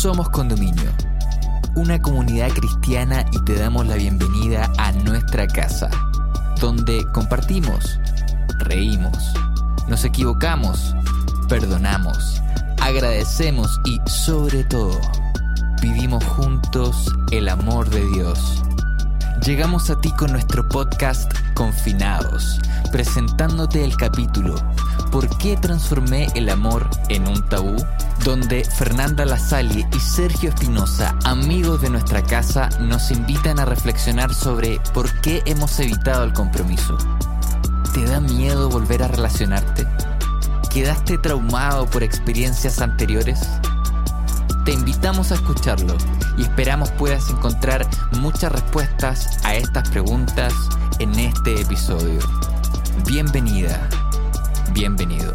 Somos Condominio, una comunidad cristiana y te damos la bienvenida a nuestra casa, donde compartimos, reímos, nos equivocamos, perdonamos, agradecemos y sobre todo vivimos juntos el amor de Dios. Llegamos a ti con nuestro podcast Confinados, presentándote el capítulo ¿Por qué transformé el amor en un tabú? Donde Fernanda Lasalle y Sergio Espinosa, amigos de nuestra casa, nos invitan a reflexionar sobre por qué hemos evitado el compromiso. ¿Te da miedo volver a relacionarte? ¿Quedaste traumado por experiencias anteriores? Te invitamos a escucharlo y esperamos puedas encontrar muchas respuestas a estas preguntas en este episodio. Bienvenida, bienvenido.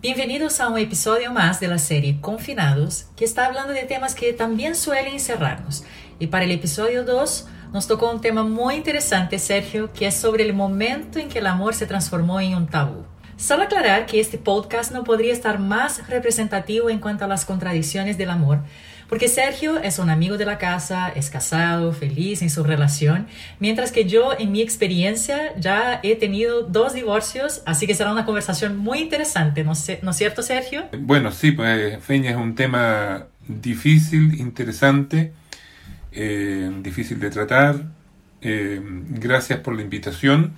Bienvenidos a un episodio más de la serie Confinados, que está hablando de temas que también suelen encerrarnos. Y para el episodio 2 nos tocó un tema muy interesante, Sergio, que es sobre el momento en que el amor se transformó en un tabú. Solo aclarar que este podcast no podría estar más representativo en cuanto a las contradicciones del amor, porque Sergio es un amigo de la casa, es casado, feliz en su relación, mientras que yo en mi experiencia ya he tenido dos divorcios, así que será una conversación muy interesante, ¿no, sé, ¿no es cierto Sergio? Bueno, sí, pues Feña es un tema difícil, interesante eh, difícil de tratar. Eh, gracias por la invitación.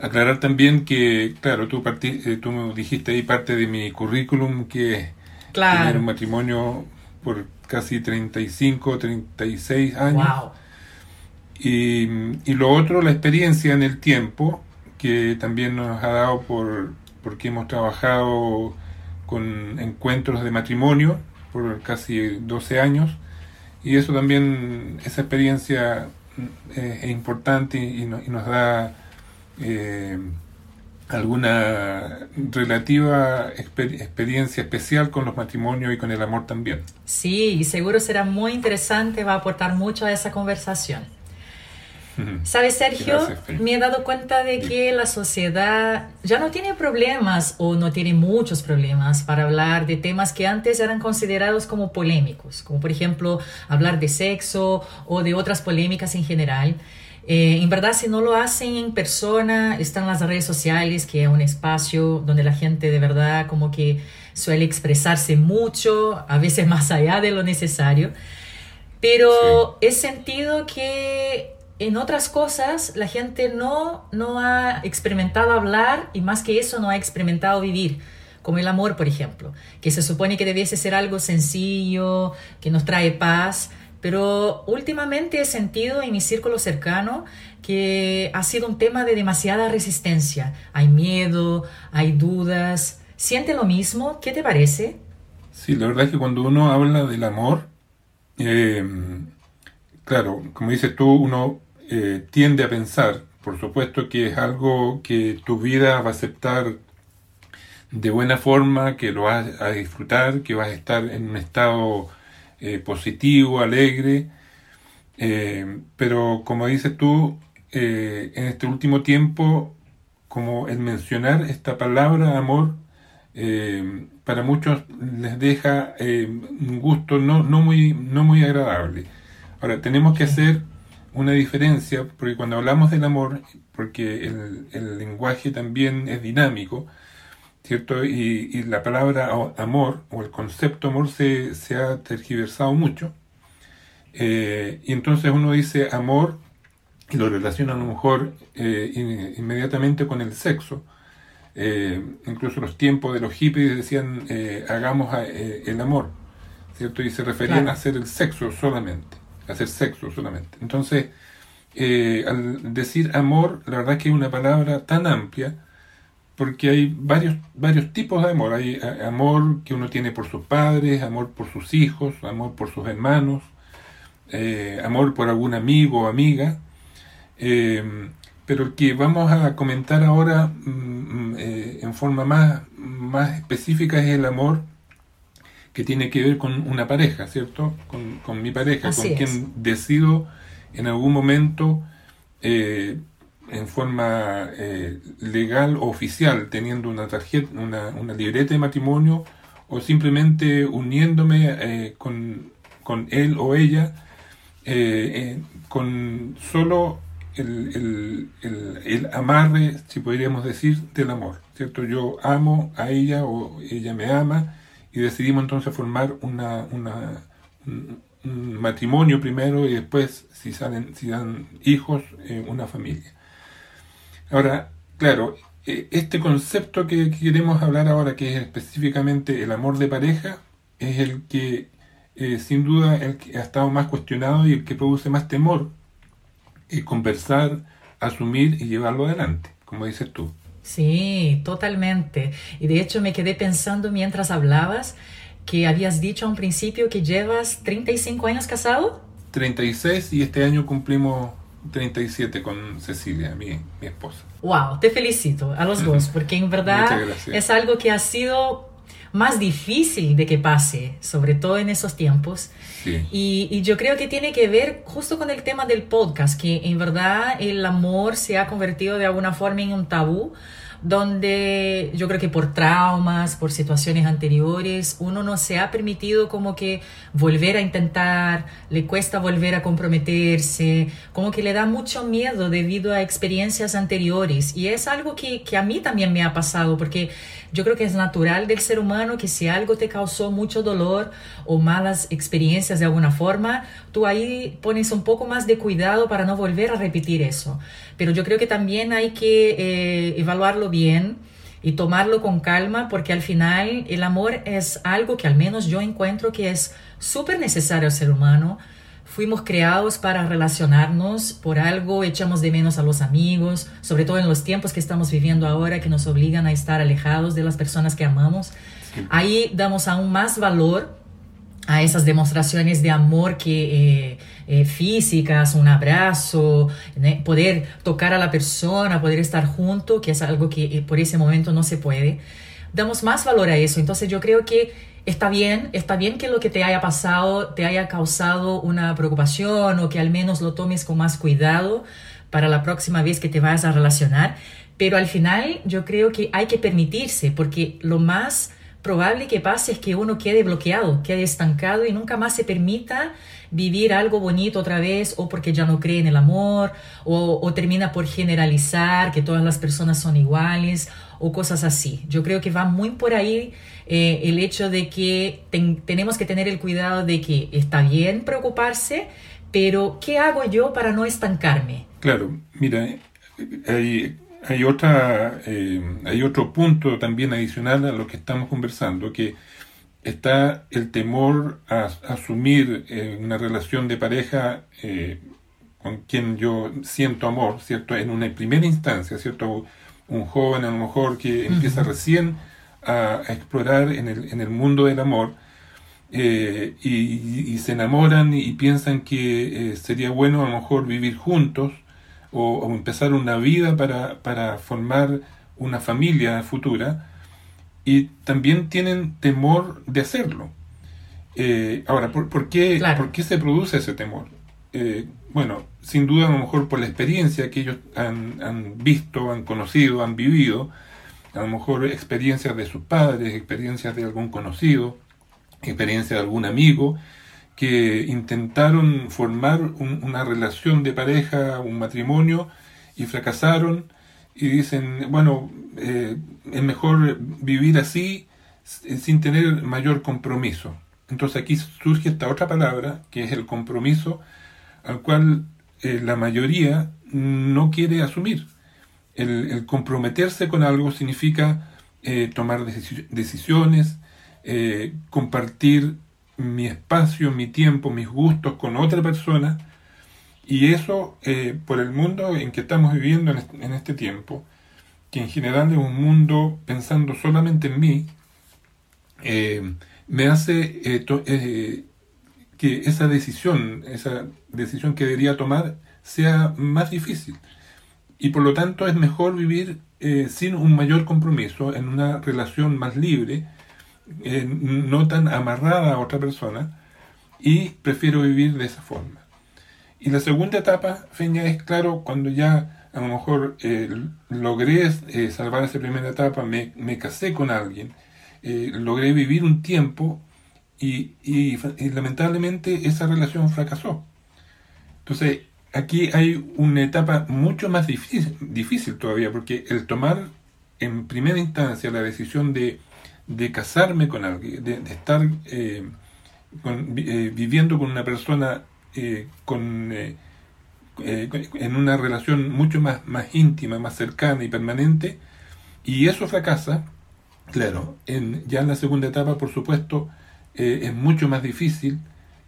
Aclarar también que, claro, tú, eh, tú dijiste ahí parte de mi currículum que claro. tener un matrimonio por casi 35, 36 años. Y, y, lo otro, la experiencia en el tiempo, que también nos ha dado por porque hemos trabajado con encuentros de matrimonio por casi 12 años y eso también, esa experiencia eh, es importante y, nos da eh, alguna relativa experiencia especial con los matrimonios y con el amor también. Sí, y seguro será muy interesante, va a aportar mucho a esa conversación. ¿Sabes, Sergio? me he dado cuenta de que la sociedad ya no tiene problemas o no tiene muchos problemas para hablar de temas que antes eran considerados como polémicos, como por ejemplo hablar de sexo o de otras polémicas en general. Eh, en verdad, si no lo hacen en persona, están las redes sociales, que es un espacio donde la gente de verdad como que suele expresarse mucho, a veces más allá de lo necesario. Pero he sentido que en otras cosas la gente no, no ha experimentado hablar y más que eso no ha experimentado vivir, como el amor, por ejemplo, que se supone que debiese ser algo sencillo, que nos trae paz, pero últimamente he sentido en mi círculo cercano que ha sido un tema de demasiada resistencia. Hay miedo, hay dudas. ¿Siente lo mismo? ¿Qué te parece? Sí, la verdad es que cuando uno habla del amor, eh, claro, como dices tú, uno eh, tiende a pensar, por supuesto que es algo que tu vida va a aceptar de buena forma, que lo vas a disfrutar, que vas a estar en un estado eh, positivo, alegre, eh, pero como dices tú, en este último tiempo, como el mencionar esta palabra amor, para muchos les deja un gusto no, no, muy, no muy agradable. Ahora, tenemos que hacer una diferencia, porque cuando hablamos del amor, porque el, lenguaje también es dinámico, ¿cierto? Y, la palabra amor o el concepto amor se, se ha tergiversado mucho. Eh, y entonces uno dice amor y lo relaciona a lo mejor eh, inmediatamente con el sexo. Eh, incluso los tiempos de los hippies decían hagamos el amor, ¿cierto? Y se referían a hacer el sexo solamente hacer sexo solamente. Entonces, eh, al decir amor, la verdad es que es una palabra tan amplia, porque hay varios, varios tipos de amor. Hay eh, amor que uno tiene por sus padres, amor por sus hijos, amor por sus hermanos, eh, amor por algún amigo o amiga. pero el que vamos a comentar ahora mm, mm, en forma más, más específica es el amor que tiene que ver con una pareja, ¿cierto? Con, mi pareja, con quien decido en algún momento eh, en forma eh, legal o oficial, teniendo una tarjeta, una, una, libreta de matrimonio, o simplemente uniéndome eh, con, con, él o ella, con solo el, el, el, amarre, si podríamos decir, del amor, ¿cierto? Yo amo a ella o ella me ama y decidimos entonces formar una, una un, matrimonio primero y después, si salen, si dan hijos, una familia. Ahora, claro, eh, este concepto que queremos hablar ahora, que es específicamente el amor de pareja, es el que eh, sin duda el que ha estado más cuestionado y el que produce más temor eh, conversar, asumir y llevarlo adelante, como dices tú. Sí, totalmente. Y de hecho me quedé pensando mientras hablabas que habías dicho a un principio que llevas 35 años casado. 36 y este año cumplimos 37 con Cecilia, mi, mi esposa. Wow, te felicito a los dos, porque en verdad es algo que ha sido más difícil de que pase, sobre todo en esos tiempos. Y, y, yo creo que tiene que ver justo con el tema del podcast, que en verdad el amor se ha convertido de alguna forma en un tabú donde yo creo que por traumas, por situaciones anteriores, uno no se ha permitido como que volver a intentar, le cuesta volver a comprometerse, como que le da mucho miedo debido a experiencias anteriores. Y es algo que, que a mí también me ha pasado, porque yo creo que es natural del ser humano que si algo te causó mucho dolor o malas experiencias de alguna forma, tú ahí pones un poco más de cuidado para no volver a repetir eso. Pero yo creo que también hay que eh, evaluarlo bien y tomarlo con calma porque al final el amor es algo que al menos yo encuentro que es súper necesario al ser humano fuimos creados para relacionarnos, por algo echamos de menos a los amigos, sobre todo en los tiempos que estamos viviendo ahora que nos obligan a estar alejados de las personas que amamos. Ahí damos aún más valor a esas demostraciones de amor que eh, eh, físicas, un abrazo, poder tocar a la persona, poder estar junto, que es algo que eh, por ese momento no se puede. Damos más valor a eso. Entonces yo creo que está bien, está bien que lo que te haya pasado te haya causado una preocupación o que al menos lo tomes con más cuidado para la próxima vez que te vayas a relacionar, pero al final yo creo que hay que permitirse porque lo más probable que pase es que uno quede bloqueado, quede estancado y nunca más se permita vivir algo bonito otra vez o porque ya no cree en el amor o, termina por generalizar que todas las personas son iguales o cosas así. Yo creo que va muy por ahí eh, el hecho de que tenemos que tener el cuidado de que está bien preocuparse, pero ¿qué hago yo para no estancarme? Claro, mira, hay, hay, otra, eh, hay otro punto también adicional a lo que estamos conversando, que está el temor a, asumir eh, una relación de pareja con quien yo siento amor, ¿cierto? En una primera instancia, ¿cierto? Un joven a lo mejor que empieza recién a, explorar en el, en el, mundo del amor eh, y, se enamoran y, piensan que eh, sería bueno a lo mejor vivir juntos o, empezar una vida para, para, formar una familia futura y también tienen temor de hacerlo. Eh, ahora, ¿por, qué, ¿por qué se produce ese temor? bueno, sin duda a lo mejor por la experiencia que ellos han, han visto, han conocido, han vivido, a lo mejor experiencias de sus padres, experiencias de algún conocido, experiencias de algún amigo, que intentaron formar una relación de pareja, un matrimonio, y fracasaron y dicen, bueno, eh, es mejor vivir así sin tener mayor compromiso. Entonces aquí surge esta otra palabra, que es el compromiso, al cual eh, la mayoría no quiere asumir el, comprometerse con algo significa eh, tomar decisiones, eh, compartir mi espacio, mi tiempo, mis gustos con otra persona. Y eso, eh, por el mundo en que estamos viviendo en este, tiempo, que en general es un mundo pensando solamente en mí, me hace que esa decisión, esa decisión que debería tomar, sea más difícil y por lo tanto es mejor vivir eh, sin un mayor compromiso, en una relación más libre, eh, no tan amarrada a otra persona, y prefiero vivir de esa forma. Y la segunda etapa, Feña, es claro cuando ya a lo mejor eh, logré eh, salvar esa primera etapa, me, casé con alguien, logré vivir un tiempo y, lamentablemente esa relación fracasó. Entonces, aquí hay una etapa mucho más difícil todavía, porque el tomar en primera instancia la decisión de, de casarme con alguien, de, estar viviendo con una persona con eh, en una relación mucho más, más íntima, más cercana y permanente, y eso fracasa, claro, en, ya en la segunda etapa, por supuesto, eh, es mucho más difícil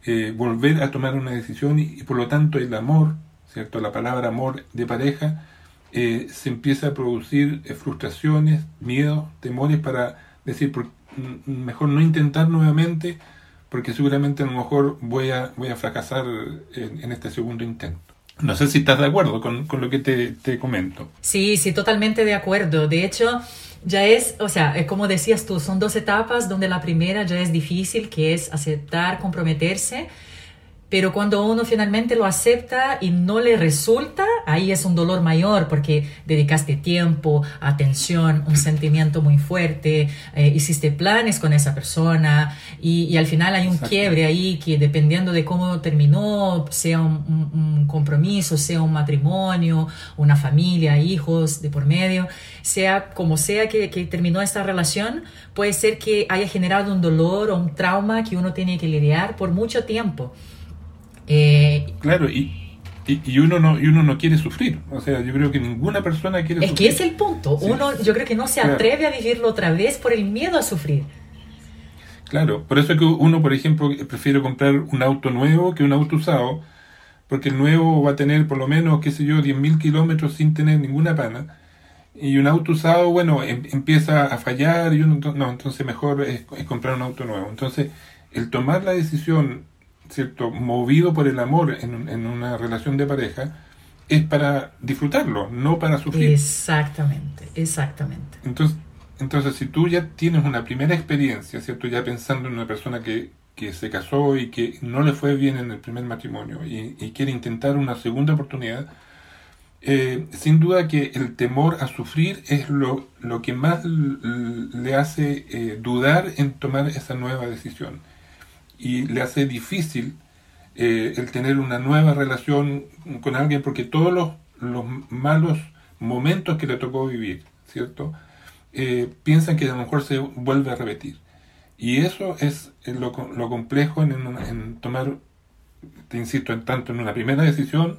eh, volver a tomar una decisión y, por lo tanto el amor, ¿cierto? La palabra amor de pareja se empieza a producir frustraciones, miedos, temores para decir, por, mejor no intentar nuevamente porque seguramente a lo mejor voy a, voy a fracasar en este segundo intento. No sé si estás de acuerdo con, lo que te, te, comento. Sí, sí, totalmente de acuerdo. De hecho, ya es, o sea, como decías tú, son dos etapas donde la primera ya es difícil, que es aceptar, comprometerse pero cuando uno finalmente lo acepta y no le resulta, ahí es un dolor mayor porque dedicaste tiempo, atención, un sentimiento muy fuerte, eh, hiciste planes con esa persona y, al final hay un quiebre ahí que dependiendo de cómo terminó, sea un, compromiso, sea un matrimonio, una familia, hijos de por medio, sea como sea que, que terminó esta relación, puede ser que haya generado un dolor o un trauma que uno tiene que lidiar por mucho tiempo. Eh, claro, y, y, uno no, y uno no quiere sufrir. O sea, yo creo que ninguna persona quiere es sufrir. Es que es el punto. Uno, yo creo que no se atreve a vivirlo otra vez por el miedo a sufrir. Claro, por eso es que uno, por ejemplo, prefiere comprar un auto nuevo que un auto usado, porque el nuevo va a tener por lo menos, qué sé yo, 10.000 kilómetros sin tener ninguna pana. Y un auto usado, bueno, em, empieza a fallar y uno, no, entonces mejor es comprar un auto nuevo. Entonces, el tomar la decisión ¿cierto? movido por el amor en, en, una relación de pareja, es para disfrutarlo, no para sufrir. Exactamente, exactamente. Entonces, entonces si tú ya tienes una primera experiencia, ¿cierto? ya pensando en una persona que, que se casó y que no le fue bien en el primer matrimonio y, quiere intentar una segunda oportunidad, eh, sin duda que el temor a sufrir es lo, lo que más le hace eh, dudar en tomar esa nueva decisión y le hace difícil eh, el tener una nueva relación con alguien porque todos los, los malos momentos que le tocó vivir, ¿cierto? Eh, piensan que a lo mejor se vuelve a repetir. Y eso es lo, lo complejo en, en, tomar, te insisto, en tanto en una primera decisión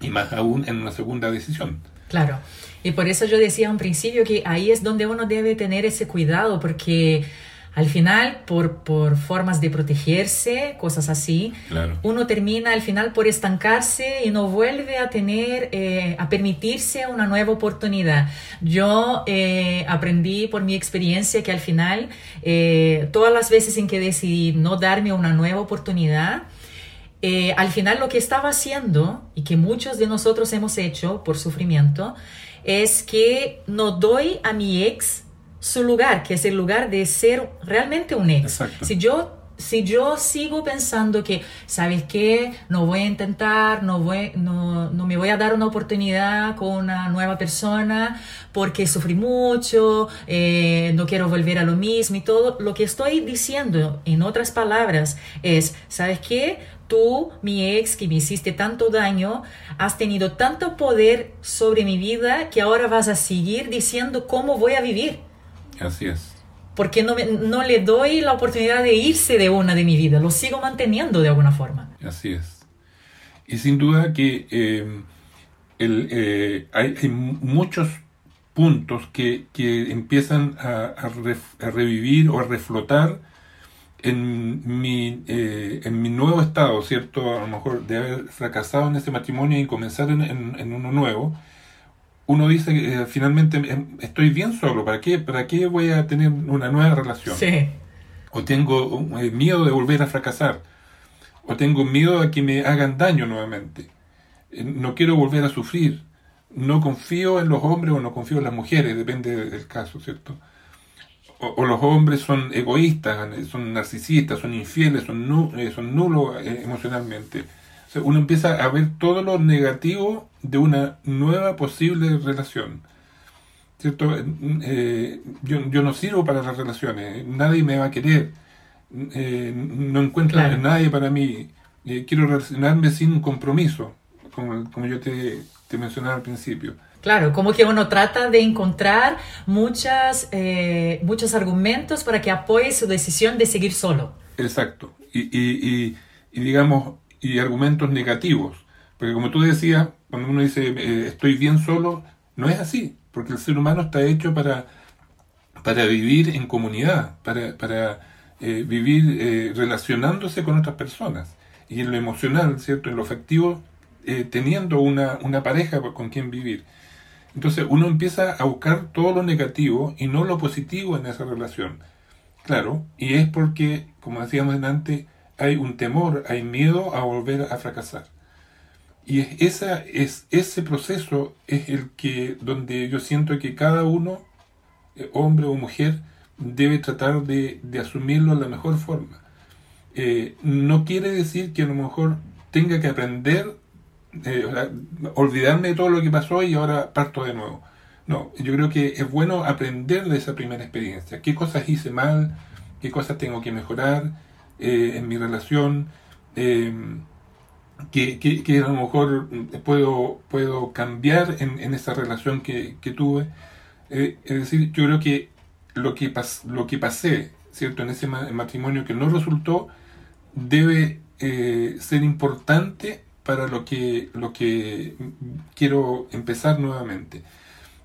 y más aún en una segunda decisión. Claro, y por eso yo decía un principio que ahí es donde uno debe tener ese cuidado, porque al final, por, por formas de protegerse, cosas así, uno termina al final por estancarse y no vuelve a tener, eh, a permitirse una nueva oportunidad. Yo eh, aprendí por mi experiencia que al final, eh, todas las veces en que decidí no darme una nueva oportunidad, al final lo que estaba haciendo y que muchos de nosotros hemos hecho por sufrimiento es que no doy a mi ex su lugar, que es el lugar de ser realmente un ex. Si yo si yo sigo pensando que, ¿sabes qué? No voy a intentar, no, voy, no, no, me voy a dar una oportunidad con una nueva persona porque sufrí mucho, eh, no quiero volver a lo mismo y todo, lo que estoy diciendo, en otras palabras, es, ¿sabes qué? Tú, mi ex, que me hiciste tanto daño, has tenido tanto poder sobre mi vida que ahora vas a seguir diciendo cómo voy a vivir. Así es. Porque no, no le doy la oportunidad de irse de una de mi vida, lo sigo manteniendo de alguna forma. Así es. Y sin duda que eh, el, eh, hay, muchos puntos que, que empiezan a, a, revivir o a reflotar en mi, eh, en mi nuevo estado, ¿cierto? A lo mejor de haber fracasado en ese matrimonio y comenzar en, en uno nuevo uno dice que eh, finalmente em, estoy bien solo, ¿para qué, ¿para qué voy a tener una nueva relación? Sí. O tengo eh, miedo de volver a fracasar, o tengo miedo a que me hagan daño nuevamente. Eh, no quiero volver a sufrir. No confío en los hombres o no confío en las mujeres, depende del caso, ¿cierto? O, los hombres son egoístas, son narcisistas, son infieles, son, son nulos emocionalmente. Uno empieza a ver todo lo negativo de una nueva posible relación. ¿Cierto? Eh, yo, yo, no sirvo para las relaciones, nadie me va a querer, eh, no encuentro a nadie para mí, eh, quiero relacionarme sin compromiso, como, como yo te, te mencionaba al principio. Claro, como que uno trata de encontrar muchas, muchos argumentos para que apoye su decisión de seguir solo. Exacto. Y, y, y, y digamos, y argumentos negativos. Porque como tú decías, cuando uno dice eh, estoy bien solo, no es así, porque el ser humano está hecho para, para vivir en comunidad, para, para eh, vivir eh, relacionándose con otras personas. Y en lo emocional, ¿cierto? En lo afectivo, teniendo una, una pareja con quien vivir. Entonces uno empieza a buscar todo lo negativo y no lo positivo en esa relación. Claro, y es porque, como decíamos antes, hay un temor, hay miedo a volver a fracasar. Y es, esa, es, ese proceso es el que, donde yo siento que cada uno, eh, hombre o mujer, debe tratar de, asumirlo de la mejor forma. Eh, no quiere decir que a lo mejor tenga que aprender, eh, olvidarme de todo lo que pasó y ahora parto de nuevo. No, yo creo que es bueno aprender de esa primera experiencia. ¿Qué cosas hice mal? ¿Qué cosas tengo que mejorar? Eh, en mi relación, eh, que, que, a lo mejor puedo, puedo cambiar en, en esa relación que, que tuve. Eh, es decir, yo creo que lo que, pas, lo que pasé, ¿cierto? En ese matrimonio que no resultó, debe ser importante para lo que, lo que quiero empezar nuevamente.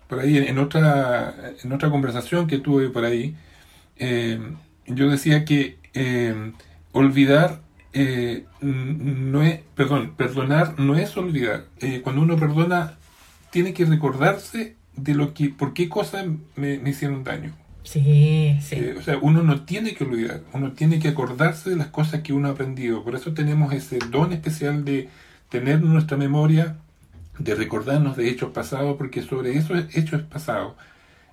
Por ahí, en otra, en otra conversación que tuve por ahí, yo decía que eh, olvidar eh, no es, perdón, perdonar no es olvidar. Eh, cuando uno perdona, tiene que recordarse de lo que, por qué cosas me, hicieron daño. Sí, sí. o sea, uno no tiene que olvidar, uno tiene que acordarse de las cosas que uno ha aprendido. Por eso tenemos ese don especial de tener nuestra memoria, de recordarnos de hechos pasados, porque sobre esos hechos pasados,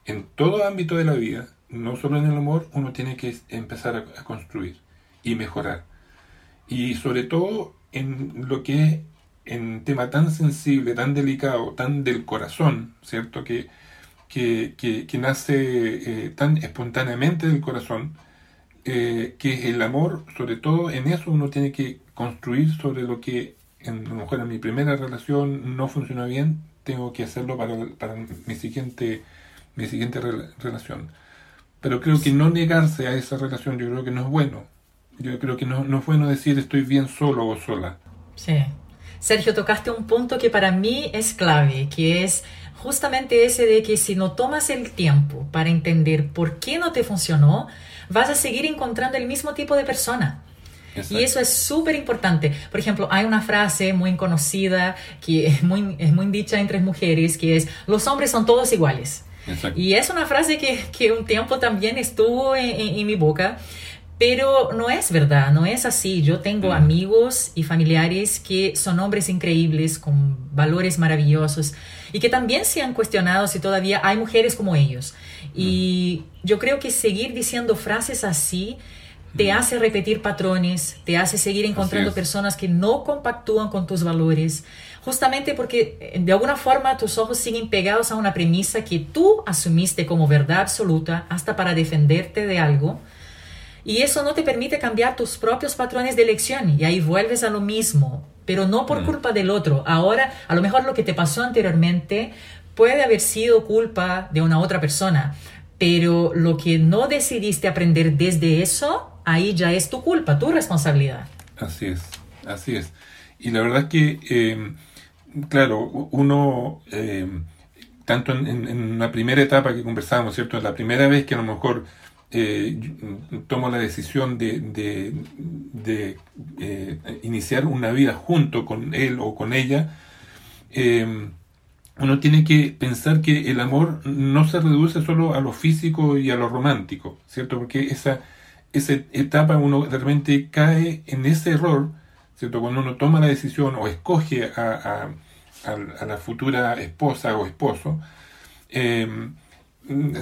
en todo ámbito de la vida, no solo en el amor, uno tiene que empezar a, construir y mejorar. Y sobre todo en lo que es en tema tan sensible, tan delicado, tan del corazón, ¿cierto? Que, que, que, nace eh, tan espontáneamente del corazón, eh, que es el amor, sobre todo en eso uno tiene que construir sobre lo que en, lo mi primera relación no funcionó bien, tengo que hacerlo para, para mi siguiente, mi siguiente relación. Pero creo que no negarse a esa relación, yo creo que no es bueno. Yo creo que no, no es bueno decir estoy bien solo o sola. Sí. Sergio, tocaste un punto que para mí es clave, que es justamente ese de que si no tomas el tiempo para entender por qué no te funcionó, vas a seguir encontrando el mismo tipo de persona. Y eso es súper importante. Por ejemplo, hay una frase muy conocida que es muy, es muy dicha entre mujeres, que es, los hombres son todos iguales. Y es una frase que, que un tiempo también estuvo en, mi boca, pero no es verdad, no es así. Yo tengo amigos y familiares que son hombres increíbles, con valores maravillosos, y que también se han cuestionado si todavía hay mujeres como ellos. Y yo creo que seguir diciendo frases así te mm. hace repetir patrones, te hace seguir encontrando personas que no compactúan con tus valores, justamente porque eh, de alguna forma tus ojos siguen pegados a una premisa que tú asumiste como verdad absoluta hasta para defenderte de algo. Y eso no te permite cambiar tus propios patrones de elección y ahí vuelves a lo mismo, pero no por mm. culpa del otro. Ahora, a lo mejor lo que te pasó anteriormente puede haber sido culpa de una otra persona, pero lo que no decidiste aprender desde eso, ahí ya es tu culpa, tu responsabilidad. Así es, así es. Y la verdad es que eh, claro, uno, eh, tanto en, la primera etapa que conversábamos, ¿cierto? La primera vez que a lo mejor eh, tomo la decisión de, de, eh, iniciar una vida junto con él o con ella, uno tiene que pensar que el amor no se reduce solo a lo físico y a lo romántico, ¿cierto? Porque esa, esa etapa uno de repente cae en ese error ¿cierto? Cuando uno toma la decisión o escoge a, la futura esposa o esposo, em,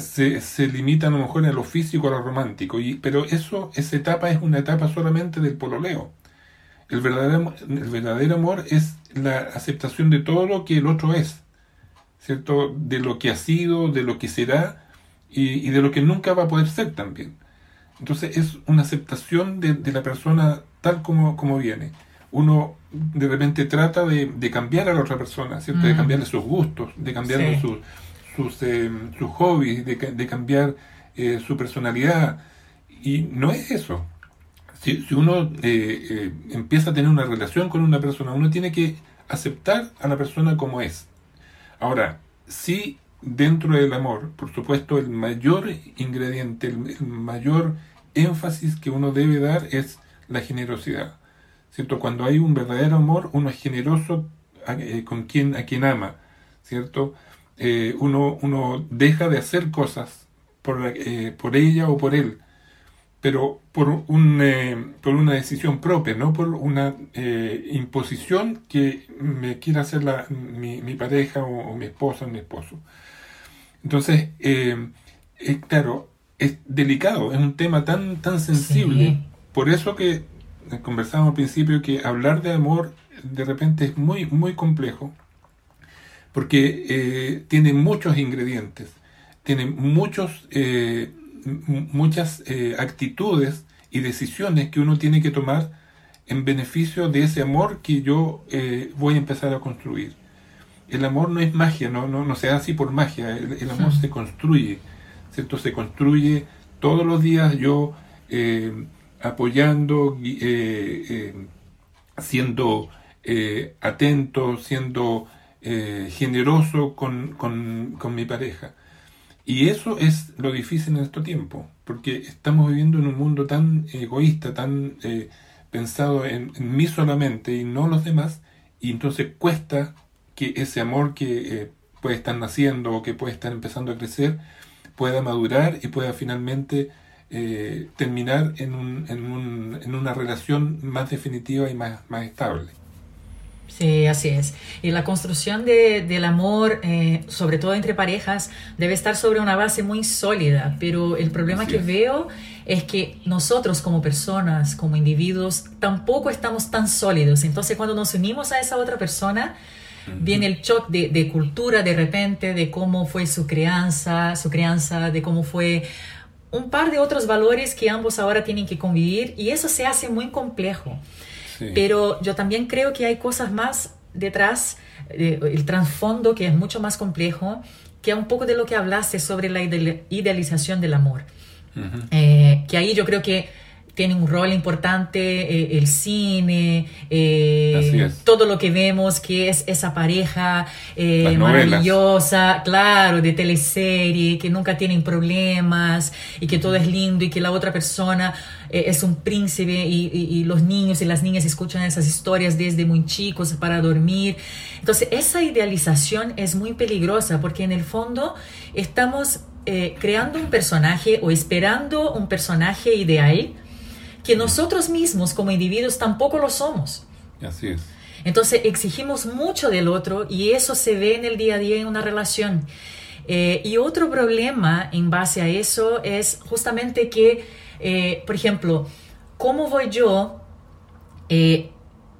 se, se, limita a lo mejor a lo físico, a lo romántico, y, pero eso, esa etapa es una etapa solamente del pololeo. El verdadero, el verdadero amor es la aceptación de todo lo que el otro es, ¿cierto? De lo que ha sido, de lo que será y, de lo que nunca va a poder ser también. Entonces es una aceptación de, la persona tal como, como viene. Uno de repente trata de, cambiar a la otra persona, ¿cierto? De mm. cambiarle sus gustos, de cambiarle sus, sus, eh, sus hobbies, de, de cambiar eh, su personalidad. Y no es eso. Si, si uno eh, empieza a tener una relación con una persona, uno tiene que aceptar a la persona como es. Ahora, si dentro del amor, por supuesto, el mayor ingrediente, el, mayor énfasis que uno debe dar es la generosidad. ¿Cierto? Cuando hay un verdadero amor, uno es generoso eh, con quien, a quien ama. ¿Cierto? Eh, uno, uno deja de hacer cosas por, eh, por ella o por él pero por, un, por una decisión propia, no por una imposición que me quiera hacer la, mi, mi, pareja o, mi esposa o mi esposo. Entonces, claro, es delicado, es un tema tan, tan sensible, por eso que conversamos al principio que hablar de amor de repente es muy, muy complejo, porque tiene muchos ingredientes, tiene muchos muchas eh, actitudes y decisiones que uno tiene que tomar en beneficio de ese amor que yo eh, voy a empezar a construir. El amor no es magia, no, no, no se hace así por magia, el, amor se construye, ¿cierto? Se construye todos los días yo eh, apoyando, siendo atento, siendo generoso con, con, mi pareja. Y eso es lo difícil en este tiempo, porque estamos viviendo en un mundo tan egoísta, tan eh, pensado en, mí solamente y no los demás, y entonces cuesta que ese amor que eh, puede estar naciendo o que puede estar empezando a crecer pueda madurar y pueda finalmente eh, terminar en, un, en, un, en, una relación más definitiva y más, más estable. Sí, así es. Y la construcción de, del amor, eh, sobre todo entre parejas, debe estar sobre una base muy sólida, pero el problema que veo es que nosotros como personas, como individuos, tampoco estamos tan sólidos. Entonces cuando nos unimos a esa otra persona, viene el shock de, de, cultura de repente, de cómo fue su crianza, su crianza, de cómo fue un par de otros valores que ambos ahora tienen que convivir y eso se hace muy complejo. Pero yo también creo que hay cosas más detrás, eh, el trasfondo que es mucho más complejo, que un poco de lo que hablaste sobre la idealización del amor. Eh, que ahí yo creo que tiene un rol importante eh, el cine, eh, todo lo que vemos que es esa pareja eh, maravillosa, claro, de teleserie, que nunca tienen problemas y que todo es lindo y que la otra persona es un príncipe y, y, los niños y las niñas escuchan esas historias desde muy chicos para dormir. Entonces, esa idealización es muy peligrosa porque en el fondo estamos creando un personaje o esperando un personaje ideal que nosotros mismos como individuos tampoco lo somos. Así es. Entonces exigimos mucho del otro y eso se ve en el día a día en una relación. Eh, y otro problema en base a eso es justamente que, eh, por ejemplo, ¿cómo voy yo eh,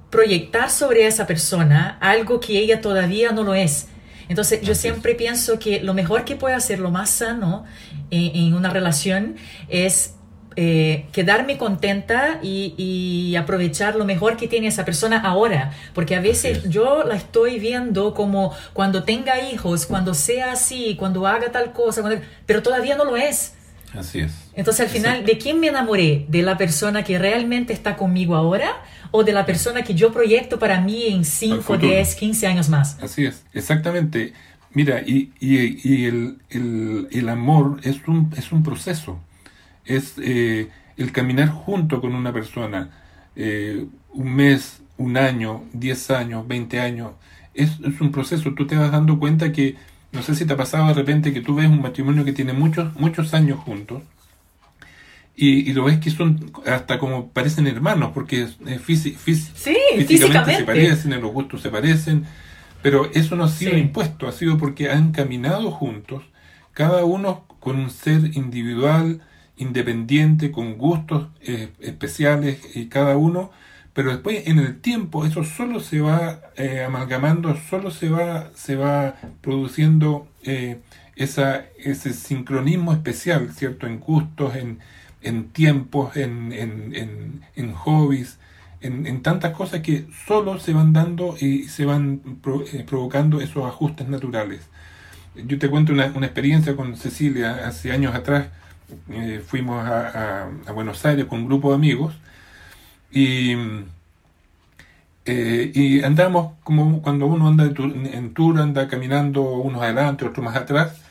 proyectar sobre esa persona algo que ella todavía no lo es? Entonces yo siempre pienso que lo mejor que puede hacer, lo más sano en una relación es eh, quedarme contenta y, aprovechar lo mejor que tiene esa persona ahora, porque a veces yo la estoy viendo como cuando tenga hijos, cuando sea así, cuando haga tal cosa, pero todavía no lo es. Así es. Entonces al final, ¿de quién me enamoré? ¿De la persona que realmente está conmigo ahora o de la persona que yo proyecto para mí en 5, 10, 15 años más? Así es, exactamente. Mira, y, y, el, el, el, amor es un, es un proceso es eh, el caminar junto con una persona, eh, un mes, un año, 10 años, 20 años, es, un proceso, tú te vas dando cuenta que, no sé si te ha pasado de repente que tú ves un matrimonio que tiene muchos, muchos años juntos, y, lo ves que son hasta como parecen hermanos, porque físicamente, se parecen, los gustos se parecen, pero eso no ha sido impuesto, ha sido porque han caminado juntos, cada uno con un ser individual, independiente, con gustos eh, especiales y cada uno, pero después en el tiempo eso solo se va eh, amalgamando, solo se va, se va produciendo eh, esa, ese sincronismo especial, ¿cierto? En gustos, en, en tiempos, en, en, en, hobbies, en, tantas cosas que solo se van dando y se van eh, provocando esos ajustes naturales. Yo te cuento una, una experiencia con Cecilia hace años atrás. Fuimos a, a Buenos Aires con un grupo de amigos y, eh, y andamos como cuando uno anda en tour, anda caminando unos adelante, otros más atrás.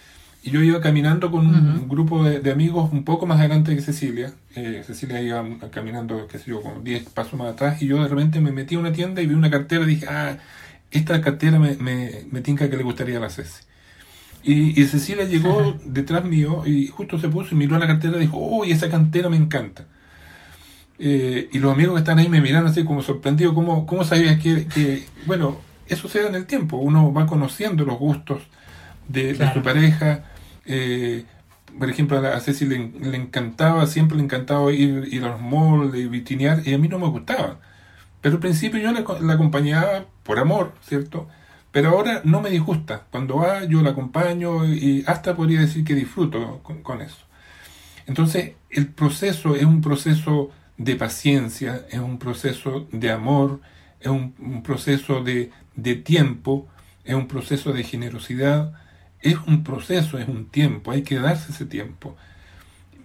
Y yo iba caminando con un, grupo de, amigos un poco más adelante que Cecilia. Eh, Cecilia iba caminando, qué sé yo, como 10 pasos más atrás. Y yo de repente me metí a una tienda y vi una cartera y dije, ah, esta cartera me, me, me tinca que le gustaría a la Ceci. Y, y Cecilia llegó detrás mío y justo se puso y miró a la cartera y dijo, oh, esa cartera me encanta. Eh, y los amigos que están ahí me miran así como sorprendidos, ¿cómo, cómo sabías que, bueno, eso se da en el tiempo, uno va conociendo los gustos de, su pareja. Eh, por ejemplo, a Ceci le, le, encantaba, siempre le encantaba ir, ir a los malls, y vitinear, y a mí no me gustaba. Pero al principio yo la, acompañaba por amor, ¿cierto? Pero ahora no me disgusta. Cuando va, yo la acompaño y hasta podría decir que disfruto con, eso. Entonces, el proceso es un proceso de paciencia, es un proceso de amor, es un, proceso de, de, tiempo, es un proceso de generosidad, es un proceso, es un tiempo, hay que darse ese tiempo.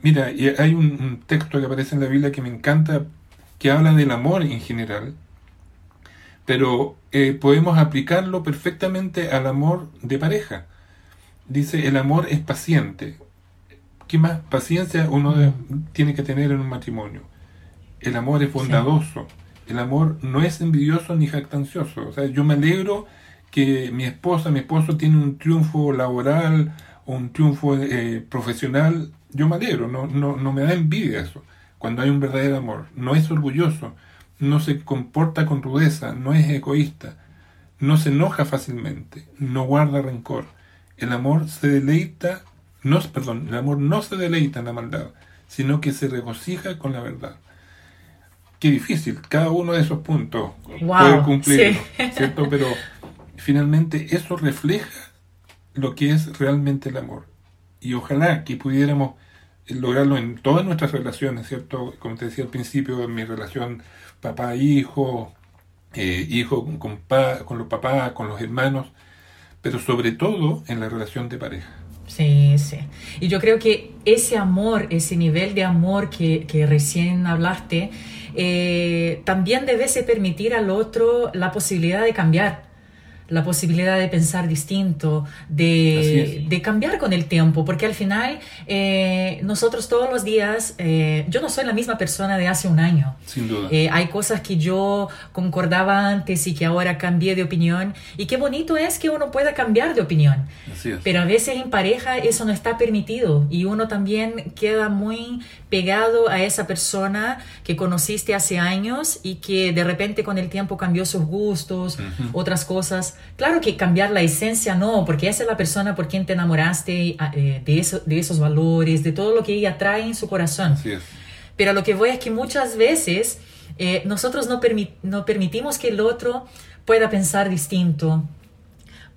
Mira, hay un, texto que aparece en la Biblia que me encanta, que habla del amor en general, pero eh, podemos aplicarlo perfectamente al amor de pareja. Dice, el amor es paciente. ¿Qué más paciencia uno tiene que tener en un matrimonio? El amor es bondadoso. El amor no es envidioso ni jactancioso. O sea, yo me alegro que mi esposa, mi esposo tiene un triunfo laboral o un triunfo eh, profesional. Yo me alegro, no, no, no me da envidia eso. Cuando hay un verdadero amor. No es orgulloso, no se comporta con rudeza, no es egoísta, no se enoja fácilmente, no guarda rencor. El amor se deleita, no, perdón, el amor no se deleita en la maldad, sino que se regocija con la verdad qué difícil, cada uno de esos puntos puede cumplirlo, ¿cierto? Pero finalmente eso refleja lo que es realmente el amor. Y ojalá que pudiéramos lograrlo en todas nuestras relaciones, ¿cierto? Como te decía al principio, en mi relación papá-hijo, eh, hijo con, con los papás, con los hermanos, pero sobre todo en la relación de pareja. Sí, sí. Y yo creo que ese amor, ese nivel de amor que, que recién hablaste, eh, también debes permitir al otro la posibilidad de cambiar la posibilidad de pensar distinto, de, de, cambiar con el tiempo, porque al final eh, nosotros todos los días, eh, yo no soy la misma persona de hace un año. Sin duda. Eh, hay cosas que yo concordaba antes y que ahora cambié de opinión, y qué bonito es que uno pueda cambiar de opinión. Así es. Pero a veces en pareja eso no está permitido y uno también queda muy pegado a esa persona que conociste hace años y que de repente con el tiempo cambió sus gustos, otras cosas. Claro que cambiar la esencia no, porque esa es la persona por quien te enamoraste ah, eh, de, eso, de esos valores, de todo lo que ella trae en su corazón. Pero lo que voy es que muchas veces eh, nosotros no, no permitimos que el otro pueda pensar distinto,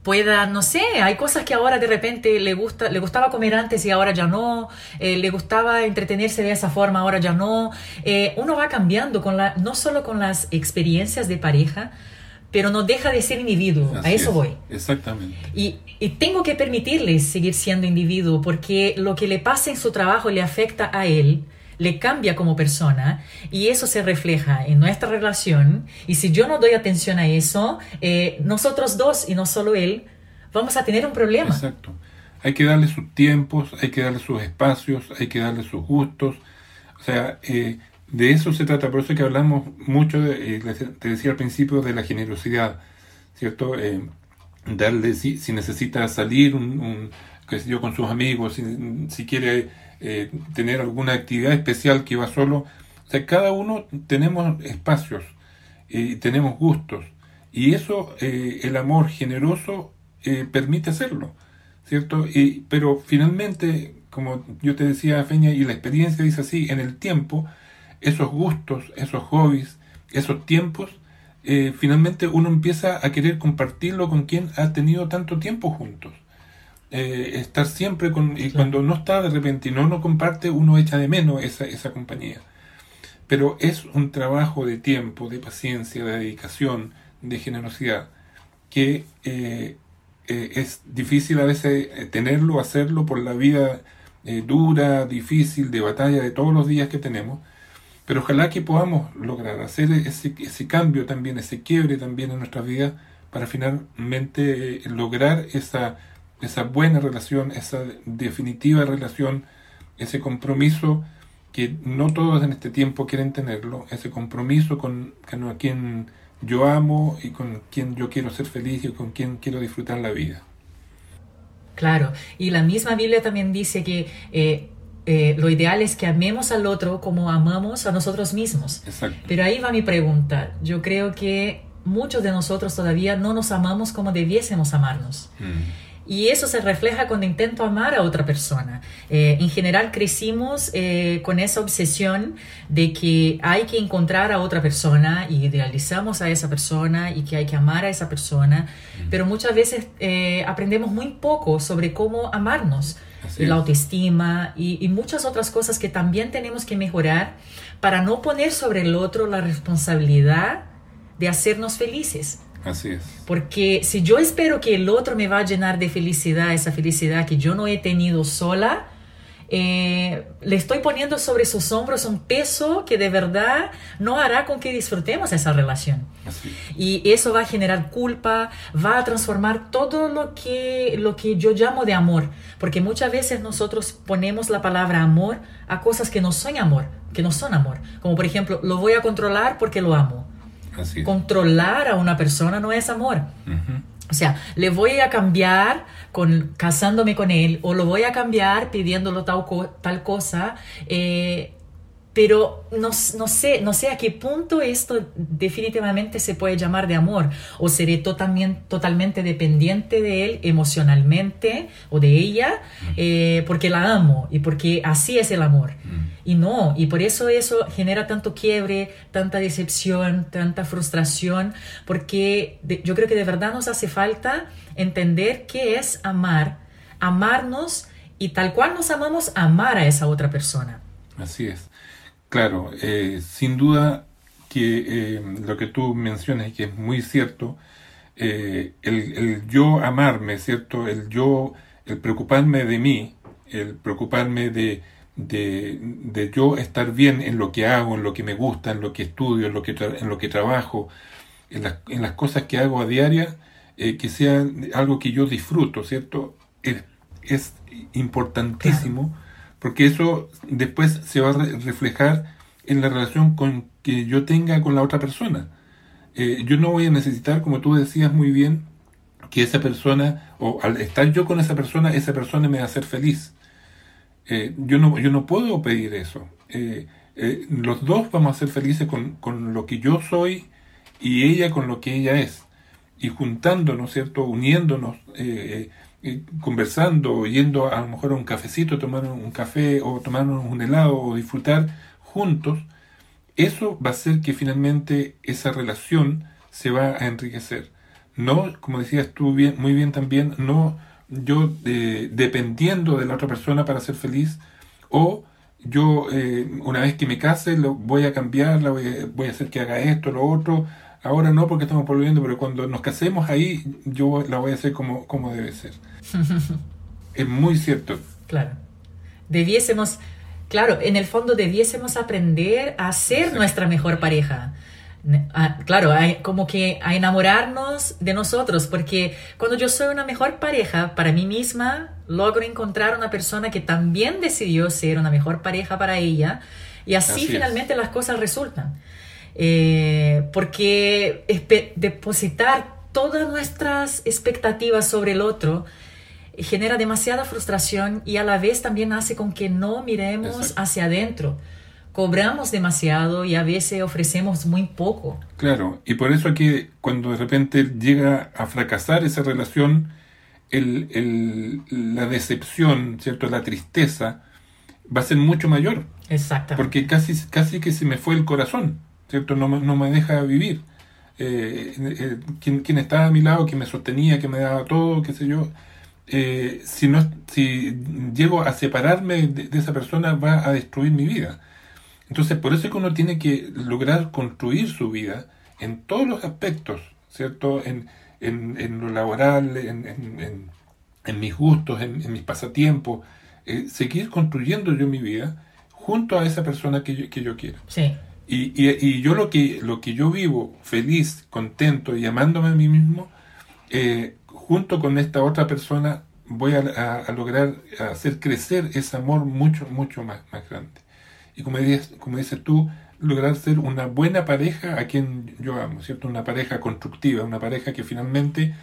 pueda, no sé, hay cosas que ahora de repente le gusta, le gustaba comer antes y ahora ya no, eh, le gustaba entretenerse de esa forma, ahora ya no. uno va cambiando con la, no solo con las experiencias de pareja, pero no deja de ser individuo. a eso voy. Exactamente. Y, y, tengo que permitirle seguir siendo individuo porque lo que le pasa en su trabajo le afecta a él, le cambia como persona y eso se refleja en nuestra relación. Y si yo no doy atención a eso, eh, nosotros dos y no solo él, vamos a tener un problema. Exacto. Hay que darle sus tiempos, hay que darle sus espacios, hay que darle sus gustos. O sea, eh, de eso se trata, por eso es que hablamos mucho, eh, te decía al principio, de la generosidad, ¿cierto? Eh, darle, si, si, necesita salir un, un con sus amigos, si, si quiere eh, tener alguna actividad especial que va solo. O sea, cada uno tenemos espacios y tenemos gustos. Y eso, el amor generoso permite hacerlo, ¿cierto? Y, pero finalmente, como yo te decía, Feña, y la experiencia dice así, en el tiempo, esos gustos, esos hobbies, esos tiempos, eh, finalmente uno empieza a querer compartirlo con quien ha tenido tanto tiempo juntos. Eh, estar siempre con... Y cuando no está de repente y no comparte, uno echa de menos esa, esa compañía. Pero es un trabajo de tiempo, de paciencia, de dedicación, de generosidad, que eh, es difícil a veces tenerlo, hacerlo por la vida dura, difícil, de batalla de todos los días que tenemos, pero ojalá que podamos lograr hacer ese, cambio también, ese quiebre también en nuestra vida para finalmente lograr esa, esa buena relación, esa definitiva relación, ese compromiso que no todos en este tiempo quieren tenerlo, ese compromiso con, con a quien yo amo y con quien yo quiero ser feliz y con quien quiero disfrutar la vida. Claro, y la misma Biblia también dice que eh, eh, lo ideal es que amemos al otro como amamos a nosotros mismos. Pero ahí va mi pregunta. Yo creo que muchos de nosotros todavía no nos amamos como debiésemos amarnos. Mm. Y eso se refleja cuando intento amar a otra persona. Eh, en general crecimos eh, con esa obsesión de que hay que encontrar a otra persona y idealizamos a esa persona y que hay que amar a esa persona, mm. pero muchas veces aprendemos muy poco sobre cómo amarnos la autoestima y, muchas otras cosas que también tenemos que mejorar para no poner sobre el otro la responsabilidad de hacernos felices. Así es. Porque si yo espero que el otro me va a llenar de felicidad, esa felicidad que yo no he tenido sola, eh, le estoy poniendo sobre sus hombros un peso que de verdad no hará con que disfrutemos esa relación. Y eso va a generar culpa, va a transformar todo lo que, lo que yo llamo de amor, porque muchas veces nosotros ponemos la palabra amor a cosas que no son amor, que no son amor, como por ejemplo, lo voy a controlar porque lo amo. Controlar a una persona no es amor. O sea, le voy a cambiar con, casándome con él o lo voy a cambiar pidiéndolo tal, tal cosa, eh, pero no, no, sé, no sé a qué punto esto definitivamente se puede llamar de amor o seré totalmente, totalmente dependiente de él emocionalmente o de ella eh, porque la amo y porque así es el amor. Y no, y por eso eso genera tanto quiebre, tanta decepción, tanta frustración, porque yo creo que de verdad nos hace falta entender qué es amar, amarnos y tal cual nos amamos, amar a esa otra persona. Así es. Claro, eh, sin duda que eh, lo que tú mencionas y que es muy cierto, eh, el, yo amarme, ¿cierto? El yo, el preocuparme de mí, el preocuparme de, de, yo estar bien en lo que hago, en lo que me gusta, en lo que estudio, en lo que, en lo que trabajo, en las, en las cosas que hago a diaria, eh, que sea algo que yo disfruto, ¿cierto? Es importantísimo porque eso después se va a reflejar en la relación con que yo tenga con la otra persona. Eh, yo no voy a necesitar, como tú decías muy bien, que esa persona, o al estar yo con esa persona, esa persona me va a hacer feliz. Eh, yo, no, yo no puedo pedir eso. Eh, los dos vamos a ser felices con, con, lo que yo soy y ella con lo que ella es. Y juntándonos, ¿cierto? Uniéndonos, conversando, yendo a, lo mejor a un cafecito, tomar un café o tomarnos un helado o disfrutar juntos, eso va a hacer que finalmente esa relación se va a enriquecer. No, como decías tú bien, muy bien también, no yo eh, dependiendo de la otra persona para ser feliz o yo eh, una vez que me case lo voy a cambiar, voy, a, hacer que haga esto, lo otro, ahora no porque estamos volviendo, pero cuando nos casemos ahí yo la voy a hacer como, como debe ser. es muy cierto. Claro. Debiésemos, claro, en el fondo debiésemos aprender a ser nuestra mejor pareja claro, hay, como que a enamorarnos de nosotros, porque cuando yo soy una mejor pareja para mí misma, logro encontrar una persona que también decidió ser una mejor pareja para ella, y así, finalmente las cosas resultan. Eh, porque depositar todas nuestras expectativas sobre el otro genera demasiada frustración y a la vez también hace con que no miremos hacia adentro cobramos demasiado y a veces ofrecemos muy poco. Claro, y por eso que cuando de repente llega a fracasar esa relación, el, el, la decepción, ¿cierto? La tristeza va a ser mucho mayor. Exacto. Porque casi, casi que se me fue el corazón. ¿cierto? No, no me deja vivir. Eh, eh, quien, estaba a mi lado, que me sostenía, que me daba todo, qué sé yo, eh, si, no, si llego a separarme de, esa persona va a destruir mi vida. Entonces, por eso es que uno tiene que lograr construir su vida en todos los aspectos, ¿cierto? En, en, lo laboral, en, en mis gustos, en, mis pasatiempos, seguir construyendo yo mi vida junto a esa persona que yo, que yo quiero. Sí. Y, y, yo lo que, lo que yo vivo feliz, contento y amándome a mí mismo, eh, junto con esta otra persona voy a, lograr hacer crecer ese amor mucho, mucho más, más grande. Y como dices, como dices tú, lograr ser una buena pareja a quien yo amo, ¿cierto? Una pareja constructiva, una pareja que finalmente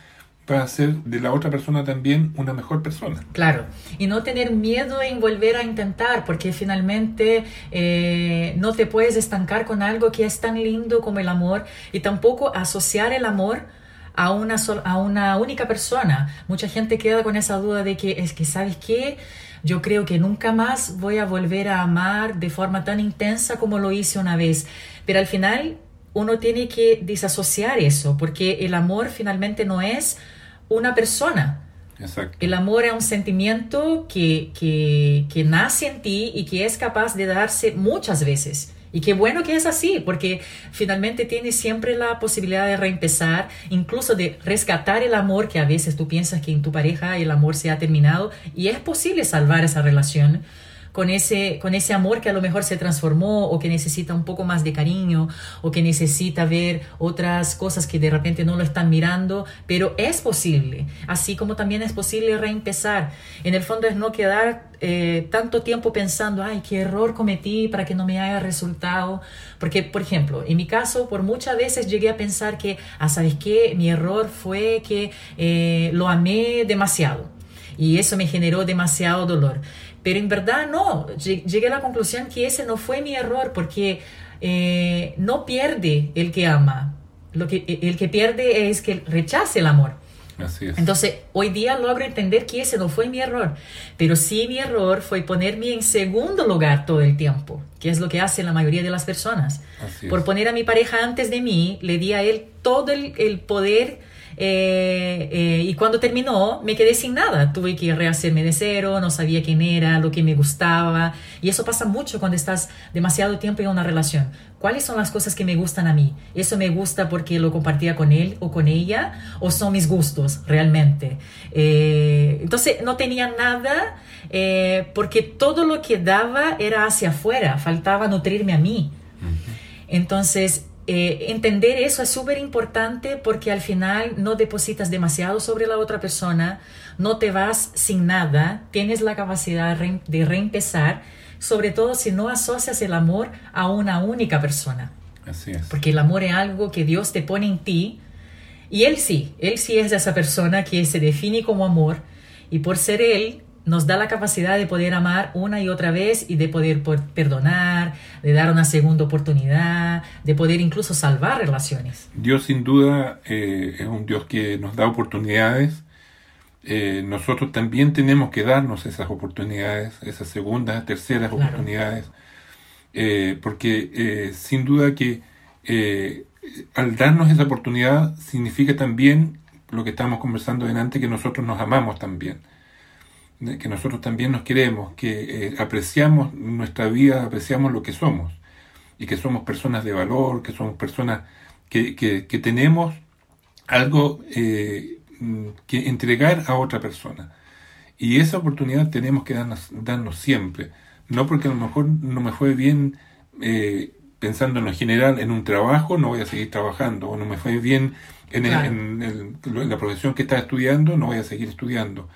para ser de la otra persona también una mejor persona. Claro, y no tener miedo en volver a intentar, porque finalmente eh, no te puedes estancar con algo que es tan lindo como el amor y tampoco asociar el amor a una, a una única persona. Mucha gente queda con esa duda de que es que, ¿sabes qué? Yo creo que nunca más voy a volver a amar de forma tan intensa como lo hice una vez. Pero al final uno tiene que desasociar eso, porque el amor finalmente no es una persona. El amor es un sentimiento que, que, que, nace en ti y que es capaz de darse muchas veces. Y qué bueno que es así, porque finalmente tienes siempre la posibilidad de reempezar, incluso de rescatar el amor que a veces tú piensas que en tu pareja el amor se ha terminado y es posible salvar esa relación con ese, con ese amor que a lo mejor se transformó o que necesita un poco más de cariño o que necesita ver otras cosas que de repente no lo están mirando, pero es posible, así como también es posible reempezar. En el fondo es no quedar eh, tanto tiempo pensando, ay, qué error cometí para que no me haya resultado. Porque, por ejemplo, en mi caso, por muchas veces llegué a pensar que, ah, ¿sabes qué? Mi error fue que eh, lo amé demasiado y eso me generó demasiado dolor. Pero en verdad no, llegué a la conclusión que ese no fue mi error porque eh, no pierde el que ama, lo que, e, el que pierde es que rechace el amor. Así es. Entonces, hoy día logro entender que ese no fue mi error, pero sí mi error fue ponerme en segundo lugar todo el tiempo, que es lo que hace la mayoría de las personas. Por poner a mi pareja antes de mí, le di a él todo el, el poder eh, eh, y cuando terminó, me quedé sin nada. Tuve que rehacerme de cero, no sabía quién era, lo que me gustaba. Y eso pasa mucho cuando estás demasiado tiempo en una relación. ¿Cuáles son las cosas que me gustan a mí? ¿Eso me gusta porque lo compartía con él o con ella? ¿O son mis gustos realmente? Eh, entonces no tenía nada porque todo lo que daba era hacia afuera, faltaba nutrirme a mí. Entonces, eh, entender eso es súper importante porque al final no depositas demasiado sobre la otra persona, no te vas sin nada, tienes la capacidad de reempezar, sobre todo si no asocias el amor a una única persona. Así es. Porque el amor es algo que Dios te pone en ti y Él sí, Él sí es esa persona que se define como amor y por ser Él nos da la capacidad de poder amar una y otra vez y de poder perdonar, de dar una segunda oportunidad, de poder incluso salvar relaciones. Dios sin duda eh, es un Dios que nos da oportunidades. Eh, nosotros también tenemos que darnos esas oportunidades, esas segundas, terceras oportunidades, eh, porque sin duda que al darnos esa oportunidad significa también lo que estamos conversando delante, que nosotros nos amamos también que nosotros también nos queremos, que eh, apreciamos nuestra vida, apreciamos lo que somos y que somos personas de valor, que somos personas que, que, tenemos algo eh, que entregar a otra persona. Y esa oportunidad tenemos que darnos, darnos siempre, no porque a lo mejor no me fue bien eh, pensando en lo general en un trabajo, no voy a seguir trabajando, o no me fue bien en, en la profesión que estaba estudiando, no voy a seguir estudiando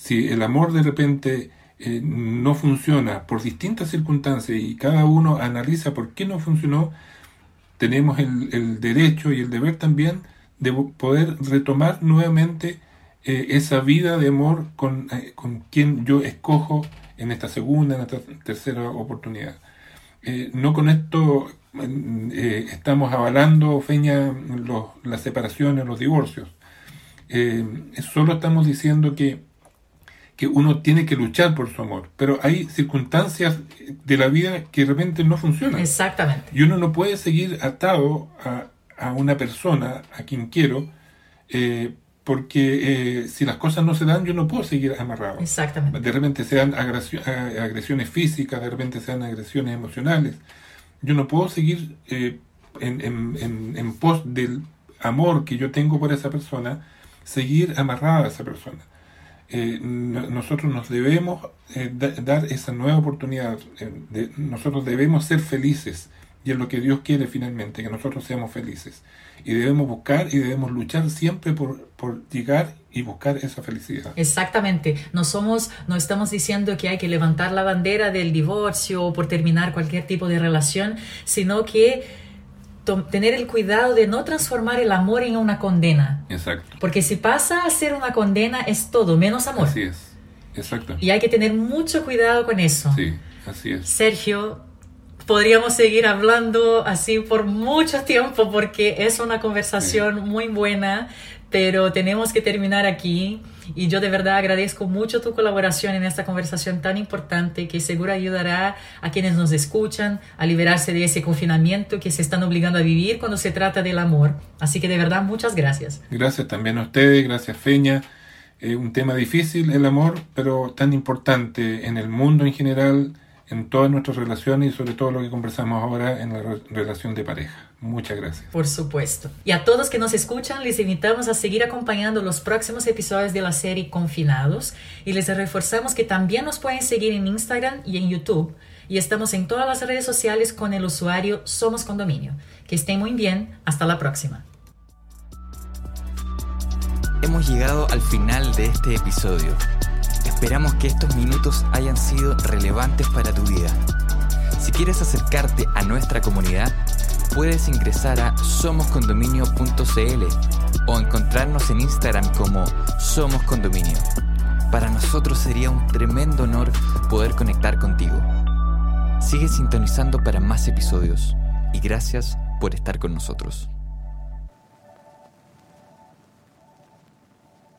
si el amor de repente eh, no funciona por distintas circunstancias y cada uno analiza por qué no funcionó, tenemos el, derecho y el deber también de poder retomar nuevamente eh, esa vida de amor con, eh, con, quien yo escojo en esta segunda, en esta tercera oportunidad. no con esto estamos avalando, Feña, los, las separaciones, los divorcios. solo estamos diciendo que que uno tiene que luchar por su amor, pero hay circunstancias de la vida que de repente no funcionan. Exactamente. Y uno no puede seguir atado a, a una persona a quien quiero, eh, porque eh, si las cosas no se dan, yo no puedo seguir amarrado. Exactamente. De repente sean agresiones físicas, de repente sean agresiones emocionales. Yo no puedo seguir eh, en, en, en, pos del amor que yo tengo por esa persona, seguir amarrada a esa persona. Nosotros nos debemos dar esa nueva oportunidad, de, nosotros debemos ser felices y es lo que Dios quiere finalmente, que nosotros seamos felices. Y debemos buscar y debemos luchar siempre por, por llegar y buscar esa felicidad. Exactamente. No somos, no estamos diciendo que hay que levantar la bandera del divorcio o por terminar cualquier tipo de relación, sino que tener el cuidado de no transformar el amor en una condena. Exacto. Porque si pasa a ser una condena es todo menos amor. Así es. Exacto. Y hay que tener mucho cuidado con eso. Sí, así es. Sergio, podríamos seguir hablando así por mucho tiempo porque es una conversación muy buena, pero tenemos que terminar aquí. Y yo de verdad agradezco mucho tu colaboración en esta conversación tan importante que seguro ayudará a quienes nos escuchan a liberarse de ese confinamiento que se están obligando a vivir cuando se trata del amor. Así que de verdad muchas gracias. Gracias también a ustedes, gracias Feña. Es un tema difícil el amor, pero tan importante en el mundo en general en todas nuestras relaciones y sobre todo lo que conversamos ahora en la relación de pareja. Muchas gracias. Por supuesto. Y a todos que nos escuchan, les invitamos a seguir acompañando los próximos episodios de la serie Confinados y les reforzamos que también nos pueden seguir en Instagram y en YouTube. Y estamos en todas las redes sociales con el usuario Somos Condominio. Que estén muy bien. Hasta la próxima. Hemos llegado al final de este episodio. Esperamos que estos minutos hayan sido relevantes para tu vida. Si quieres acercarte a nuestra comunidad, puedes ingresar a somoscondominio.cl o encontrarnos en Instagram como Somos Condominio. Para nosotros sería un tremendo honor poder conectar contigo. Sigue sintonizando para más episodios y gracias por estar con nosotros.